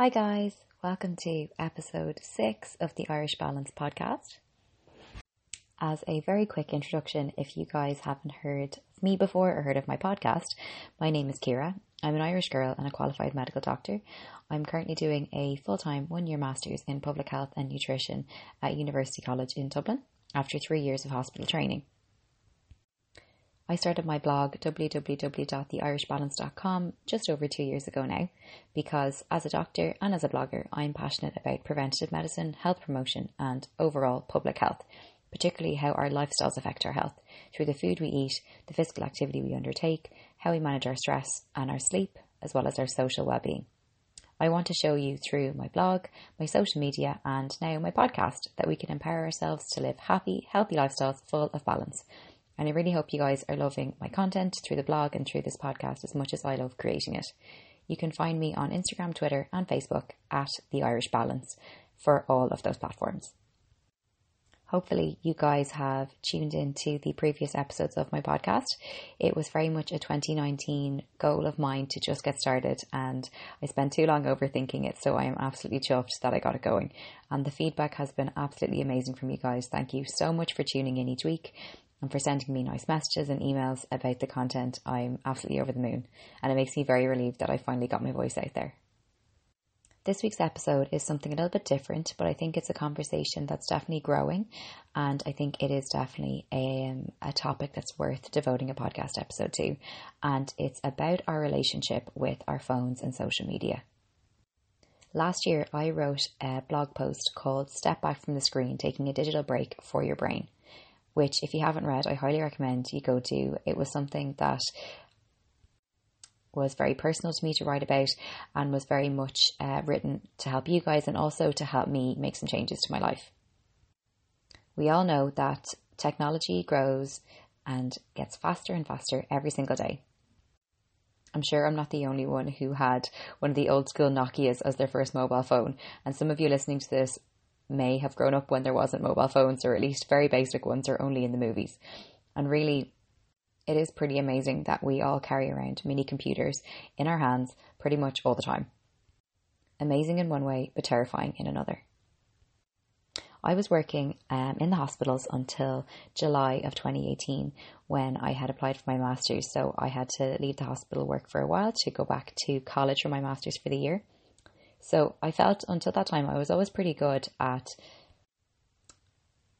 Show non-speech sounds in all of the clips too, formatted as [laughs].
Hi, guys. Welcome to episode six of the Irish Balance podcast. As a very quick introduction, if you guys haven't heard of me before or heard of my podcast, my name is Kira. I'm an Irish girl and a qualified medical doctor. I'm currently doing a full time one year master's in public health and nutrition at University College in Dublin after three years of hospital training. I started my blog www.theirishbalance.com just over two years ago now because as a doctor and as a blogger, I'm passionate about preventative medicine, health promotion, and overall public health, particularly how our lifestyles affect our health through the food we eat, the physical activity we undertake, how we manage our stress and our sleep, as well as our social well-being. I want to show you through my blog, my social media, and now my podcast that we can empower ourselves to live happy, healthy lifestyles full of balance and I really hope you guys are loving my content through the blog and through this podcast as much as I love creating it. You can find me on Instagram, Twitter, and Facebook at The Irish Balance for all of those platforms. Hopefully, you guys have tuned into the previous episodes of my podcast. It was very much a 2019 goal of mine to just get started, and I spent too long overthinking it, so I am absolutely chuffed that I got it going. And the feedback has been absolutely amazing from you guys. Thank you so much for tuning in each week and for sending me nice messages and emails about the content. I'm absolutely over the moon, and it makes me very relieved that I finally got my voice out there. This week's episode is something a little bit different, but I think it's a conversation that's definitely growing, and I think it is definitely a, um, a topic that's worth devoting a podcast episode to. And it's about our relationship with our phones and social media. Last year, I wrote a blog post called Step Back from the Screen Taking a Digital Break for Your Brain which, if you haven't read, I highly recommend you go to. It was something that was very personal to me to write about and was very much uh, written to help you guys and also to help me make some changes to my life. We all know that technology grows and gets faster and faster every single day. I'm sure I'm not the only one who had one of the old school Nokias as their first mobile phone, and some of you listening to this may have grown up when there wasn't mobile phones, or at least very basic ones, or only in the movies. And really, it is pretty amazing that we all carry around mini computers in our hands pretty much all the time. Amazing in one way, but terrifying in another. I was working um, in the hospitals until July of 2018 when I had applied for my master's. So I had to leave the hospital work for a while to go back to college for my master's for the year. So I felt until that time I was always pretty good at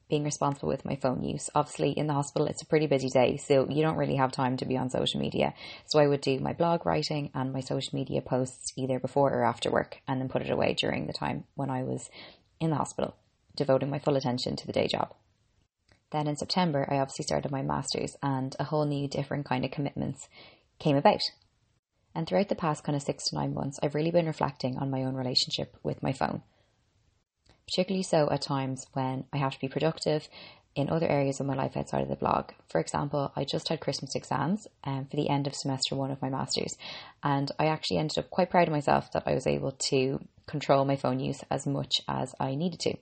being responsible with my phone use. Obviously, in the hospital, it's a pretty busy day, so you don't really have time to be on social media. So I would do my blog writing and my social media posts either before or after work and then put it away during the time when I was in the hospital, devoting my full attention to the day job. Then in September, I obviously started my master's and a whole new different kind of commitments came about. And throughout the past kind of six to nine months, I've really been reflecting on my own relationship with my phone. Particularly so at times when I have to be productive in other areas of my life outside of the blog. For example, I just had Christmas exams um, for the end of semester one of my master's, and I actually ended up quite proud of myself that I was able to control my phone use as much as I needed to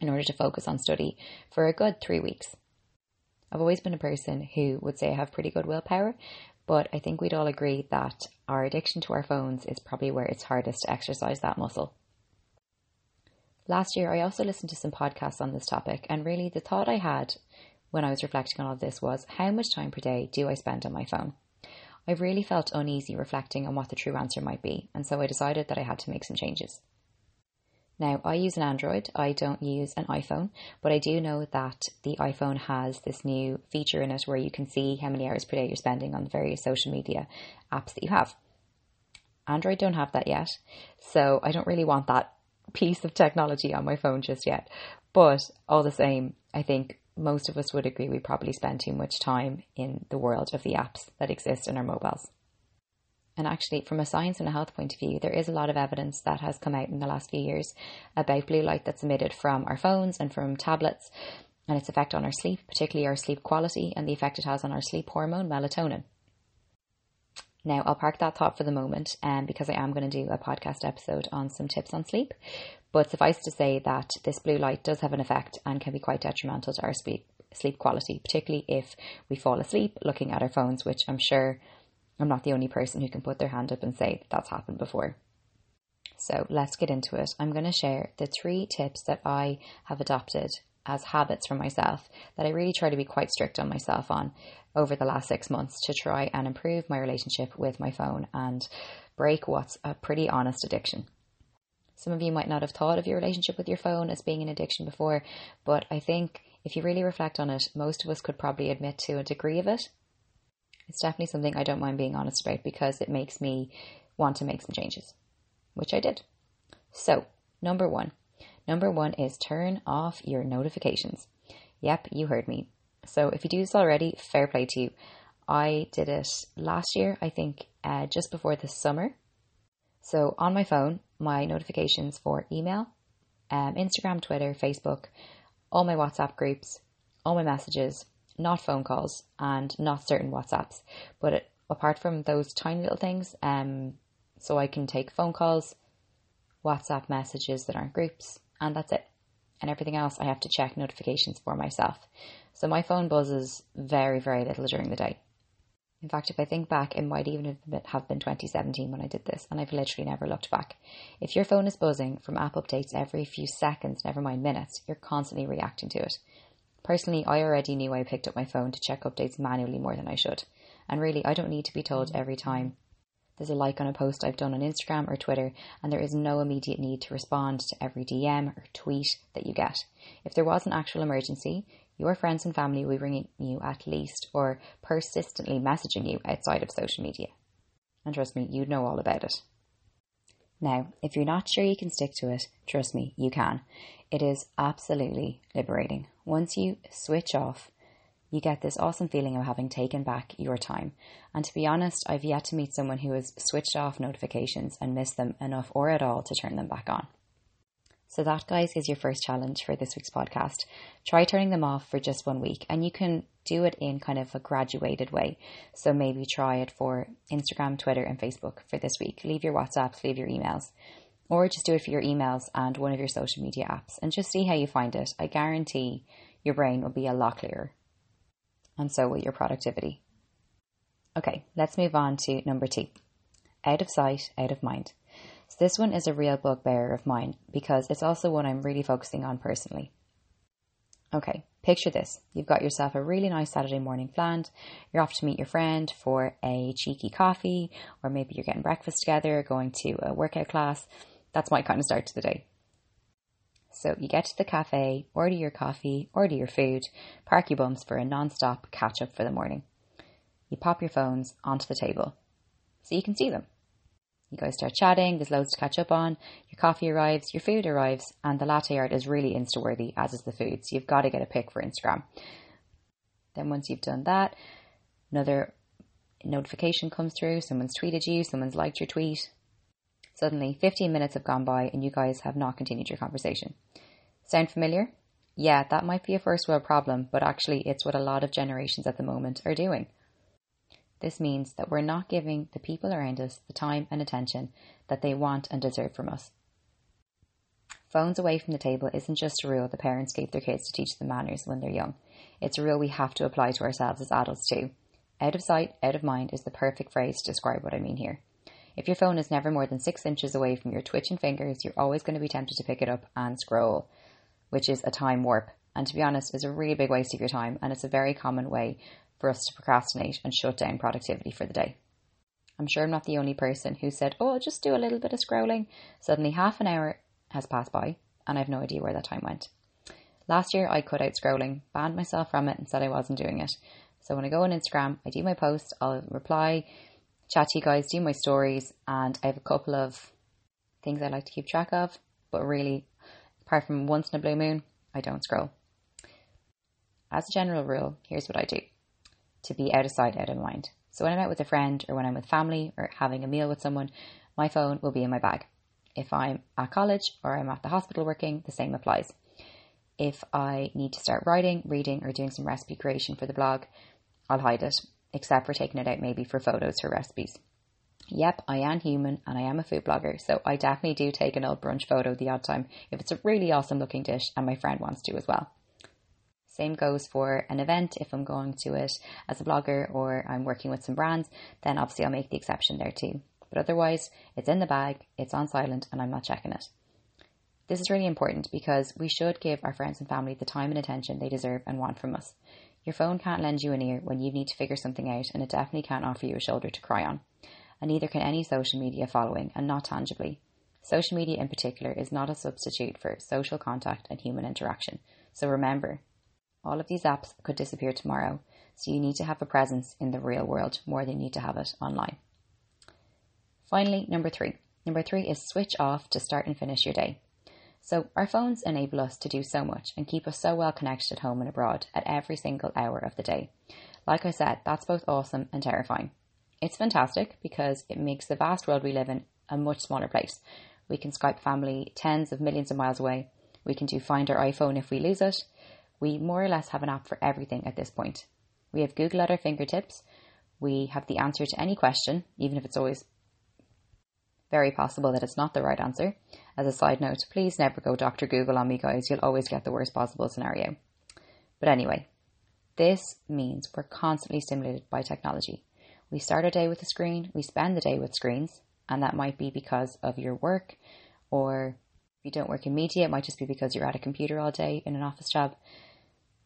in order to focus on study for a good three weeks. I've always been a person who would say I have pretty good willpower, but I think we'd all agree that our addiction to our phones is probably where it's hardest to exercise that muscle. Last year, I also listened to some podcasts on this topic, and really the thought I had when I was reflecting on all this was how much time per day do I spend on my phone? I really felt uneasy reflecting on what the true answer might be, and so I decided that I had to make some changes. Now, I use an Android, I don't use an iPhone, but I do know that the iPhone has this new feature in it where you can see how many hours per day you're spending on the various social media apps that you have. Android don't have that yet, so I don't really want that [laughs] piece of technology on my phone just yet. But all the same, I think most of us would agree we probably spend too much time in the world of the apps that exist in our mobiles. And actually, from a science and a health point of view, there is a lot of evidence that has come out in the last few years about blue light that's emitted from our phones and from tablets and its effect on our sleep, particularly our sleep quality and the effect it has on our sleep hormone, melatonin. Now, I'll park that thought for the moment um, because I am going to do a podcast episode on some tips on sleep. But suffice to say that this blue light does have an effect and can be quite detrimental to our sleep, sleep quality, particularly if we fall asleep looking at our phones, which I'm sure I'm not the only person who can put their hand up and say that that's happened before. So let's get into it. I'm going to share the three tips that I have adopted as habits for myself that I really try to be quite strict on myself on over the last six months to try and improve my relationship with my phone and break what's a pretty honest addiction. Some of you might not have thought of your relationship with your phone as being an addiction before, but I think if you really reflect on it, most of us could probably admit to a degree of it. It's definitely something I don't mind being honest about because it makes me want to make some changes, which I did. So, number one. Number one is turn off your notifications. Yep, you heard me. So, if you do this already, fair play to you. I did it last year, I think, uh, just before the summer. So, on my phone, my notifications for email, um, Instagram, Twitter, Facebook, all my WhatsApp groups, all my messages, not phone calls, and not certain WhatsApps. But it, apart from those tiny little things, um, so I can take phone calls, WhatsApp messages that aren't groups, and that's it. And everything else I have to check notifications for myself. So my phone buzzes very, very little during the day. In fact, if I think back, it might even have been 2017 when I did this, and I've literally never looked back. If your phone is buzzing from app updates every few seconds, never mind minutes, you're constantly reacting to it. Personally, I already knew I picked up my phone to check updates manually more than I should. And really, I don't need to be told every time there's a like on a post I've done on Instagram or Twitter, and there is no immediate need to respond to every DM or tweet that you get. If there was an actual emergency, your friends and family will be ringing you at least or persistently messaging you outside of social media. And trust me, you'd know all about it. Now, if you're not sure you can stick to it, trust me, you can. It is absolutely liberating. Once you switch off, you get this awesome feeling of having taken back your time. And to be honest, I've yet to meet someone who has switched off notifications and missed them enough or at all to turn them back on. So, that, guys, is your first challenge for this week's podcast. Try turning them off for just one week, and you can do it in kind of a graduated way. So, maybe try it for Instagram, Twitter, and Facebook for this week. Leave your WhatsApps, leave your emails, or just do it for your emails and one of your social media apps and just see how you find it. I guarantee your brain will be a lot clearer, and so will your productivity. Okay, let's move on to number two out of sight, out of mind. So this one is a real bugbear of mine because it's also one I'm really focusing on personally. Okay, picture this. You've got yourself a really nice Saturday morning planned. You're off to meet your friend for a cheeky coffee, or maybe you're getting breakfast together, going to a workout class. That's my kind of start to the day. So you get to the cafe, order your coffee, order your food, park your bums for a non-stop catch up for the morning. You pop your phones onto the table so you can see them. You guys start chatting, there's loads to catch up on, your coffee arrives, your food arrives, and the latte art is really Insta worthy, as is the food. So you've got to get a pic for Instagram. Then once you've done that, another notification comes through, someone's tweeted you, someone's liked your tweet. Suddenly, 15 minutes have gone by and you guys have not continued your conversation. Sound familiar? Yeah, that might be a first world problem, but actually, it's what a lot of generations at the moment are doing. This means that we're not giving the people around us the time and attention that they want and deserve from us. Phones away from the table isn't just a rule the parents gave their kids to teach them manners when they're young. It's a rule we have to apply to ourselves as adults too. Out of sight, out of mind is the perfect phrase to describe what I mean here. If your phone is never more than six inches away from your twitching fingers, you're always going to be tempted to pick it up and scroll, which is a time warp. And to be honest, is a really big waste of your time, and it's a very common way for us to procrastinate and shut down productivity for the day. I'm sure I'm not the only person who said, Oh, I'll just do a little bit of scrolling. Suddenly, half an hour has passed by, and I've no idea where that time went. Last year, I cut out scrolling, banned myself from it, and said I wasn't doing it. So when I go on Instagram, I do my post, I'll reply, chat to you guys, do my stories, and I have a couple of things I like to keep track of, but really, apart from once in a blue moon, I don't scroll. As a general rule, here's what I do to be out of sight, out of mind. So when I'm out with a friend or when I'm with family or having a meal with someone, my phone will be in my bag. If I'm at college or I'm at the hospital working, the same applies. If I need to start writing, reading, or doing some recipe creation for the blog, I'll hide it, except for taking it out maybe for photos for recipes. Yep, I am human and I am a food blogger, so I definitely do take an old brunch photo the odd time if it's a really awesome looking dish and my friend wants to as well. Same goes for an event. If I'm going to it as a blogger or I'm working with some brands, then obviously I'll make the exception there too. But otherwise, it's in the bag, it's on silent, and I'm not checking it. This is really important because we should give our friends and family the time and attention they deserve and want from us. Your phone can't lend you an ear when you need to figure something out, and it definitely can't offer you a shoulder to cry on. And neither can any social media following, and not tangibly. Social media in particular is not a substitute for social contact and human interaction. So remember, all of these apps could disappear tomorrow, so you need to have a presence in the real world more than you need to have it online. Finally, number three. Number three is switch off to start and finish your day. So, our phones enable us to do so much and keep us so well connected at home and abroad at every single hour of the day. Like I said, that's both awesome and terrifying. It's fantastic because it makes the vast world we live in a much smaller place. We can Skype family tens of millions of miles away. We can do find our iPhone if we lose it. We more or less have an app for everything at this point. We have Google at our fingertips. We have the answer to any question, even if it's always very possible that it's not the right answer. As a side note, please never go Dr. Google on me, guys. You'll always get the worst possible scenario. But anyway, this means we're constantly stimulated by technology. We start our day with a screen, we spend the day with screens, and that might be because of your work, or if you don't work in media, it might just be because you're at a computer all day in an office job.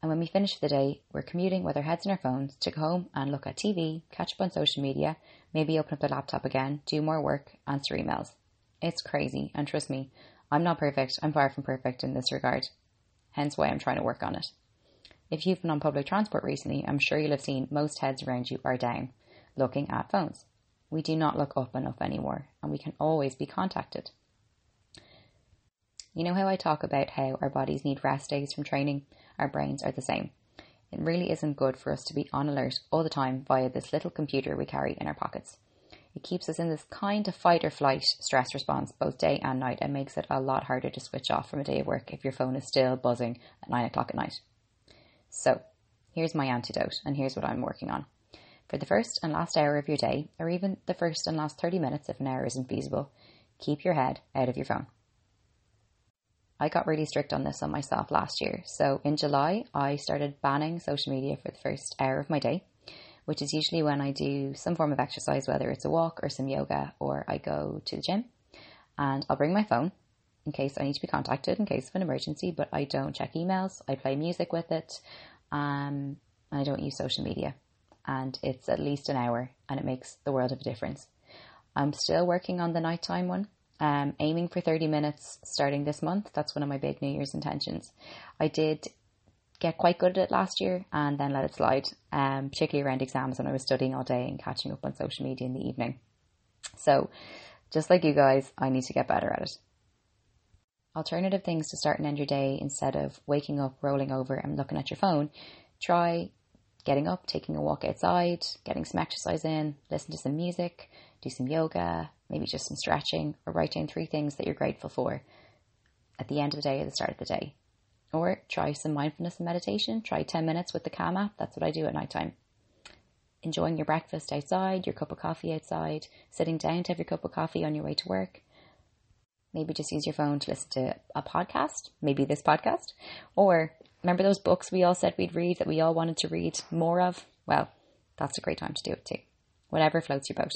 And when we finish the day, we're commuting with our heads in our phones to go home and look at TV, catch up on social media, maybe open up the laptop again, do more work, answer emails. It's crazy, and trust me, I'm not perfect. I'm far from perfect in this regard. Hence why I'm trying to work on it. If you've been on public transport recently, I'm sure you'll have seen most heads around you are down, looking at phones. We do not look up enough anymore, and we can always be contacted. You know how I talk about how our bodies need rest days from training? Our brains are the same. It really isn't good for us to be on alert all the time via this little computer we carry in our pockets. It keeps us in this kind of fight or flight stress response both day and night and makes it a lot harder to switch off from a day of work if your phone is still buzzing at 9 o'clock at night. So, here's my antidote, and here's what I'm working on. For the first and last hour of your day, or even the first and last 30 minutes if an hour isn't feasible, keep your head out of your phone. I got really strict on this on myself last year. So in July, I started banning social media for the first hour of my day, which is usually when I do some form of exercise, whether it's a walk or some yoga, or I go to the gym. And I'll bring my phone in case I need to be contacted in case of an emergency, but I don't check emails. I play music with it. Um, and I don't use social media. And it's at least an hour and it makes the world of a difference. I'm still working on the nighttime one um, aiming for 30 minutes starting this month. That's one of my big New Year's intentions. I did get quite good at it last year and then let it slide, um, particularly around exams when I was studying all day and catching up on social media in the evening. So, just like you guys, I need to get better at it. Alternative things to start and end your day instead of waking up, rolling over, and looking at your phone. Try getting up, taking a walk outside, getting some exercise in, listen to some music, do some yoga, maybe just some stretching, or write down three things that you're grateful for at the end of the day or the start of the day. Or try some mindfulness and meditation. Try 10 minutes with the Calm app. That's what I do at night time. Enjoying your breakfast outside, your cup of coffee outside, sitting down to have your cup of coffee on your way to work. Maybe just use your phone to listen to a podcast, maybe this podcast. Or remember those books we all said we'd read that we all wanted to read more of? Well, that's a great time to do it too. Whatever floats your boat.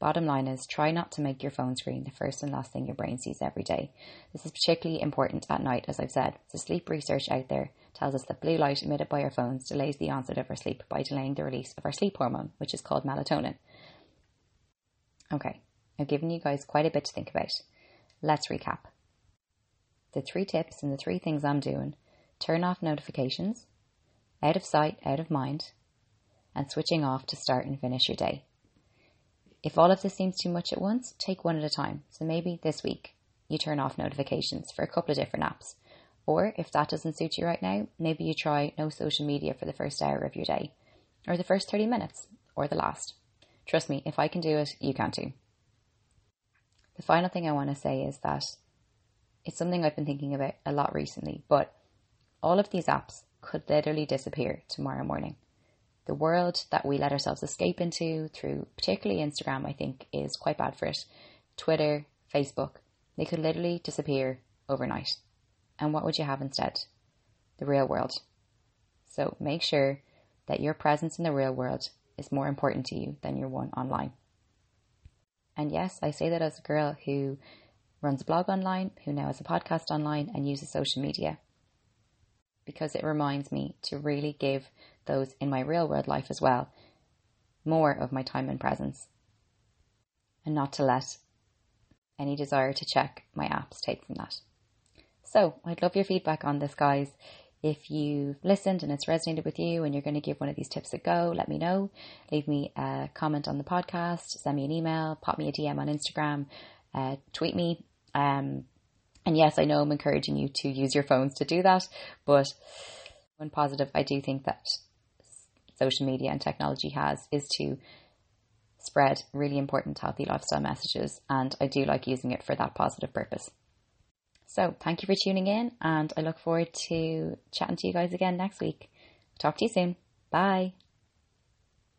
Bottom line is try not to make your phone screen the first and last thing your brain sees every day. This is particularly important at night, as I've said. The sleep research out there tells us that blue light emitted by our phones delays the onset of our sleep by delaying the release of our sleep hormone, which is called melatonin. Okay, I've given you guys quite a bit to think about. Let's recap. The three tips and the three things I'm doing turn off notifications, out of sight, out of mind, and switching off to start and finish your day. If all of this seems too much at once, take one at a time. So maybe this week you turn off notifications for a couple of different apps. Or if that doesn't suit you right now, maybe you try no social media for the first hour of your day, or the first 30 minutes, or the last. Trust me, if I can do it, you can too. The final thing I want to say is that it's something I've been thinking about a lot recently, but all of these apps could literally disappear tomorrow morning the world that we let ourselves escape into through particularly Instagram, I think, is quite bad for it. Twitter, Facebook, they could literally disappear overnight. And what would you have instead? The real world. So make sure that your presence in the real world is more important to you than your one online. And yes, I say that as a girl who runs a blog online, who now has a podcast online, and uses social media. Because it reminds me to really give those in my real world life as well more of my time and presence. And not to let any desire to check my apps take from that. So I'd love your feedback on this, guys. If you've listened and it's resonated with you and you're going to give one of these tips a go, let me know. Leave me a comment on the podcast, send me an email, pop me a DM on Instagram, uh, tweet me. Um, and yes, I know I'm encouraging you to use your phones to do that, but when positive, I do think that social media and technology has is to spread really important healthy lifestyle messages. And I do like using it for that positive purpose. So thank you for tuning in, and I look forward to chatting to you guys again next week. Talk to you soon. Bye.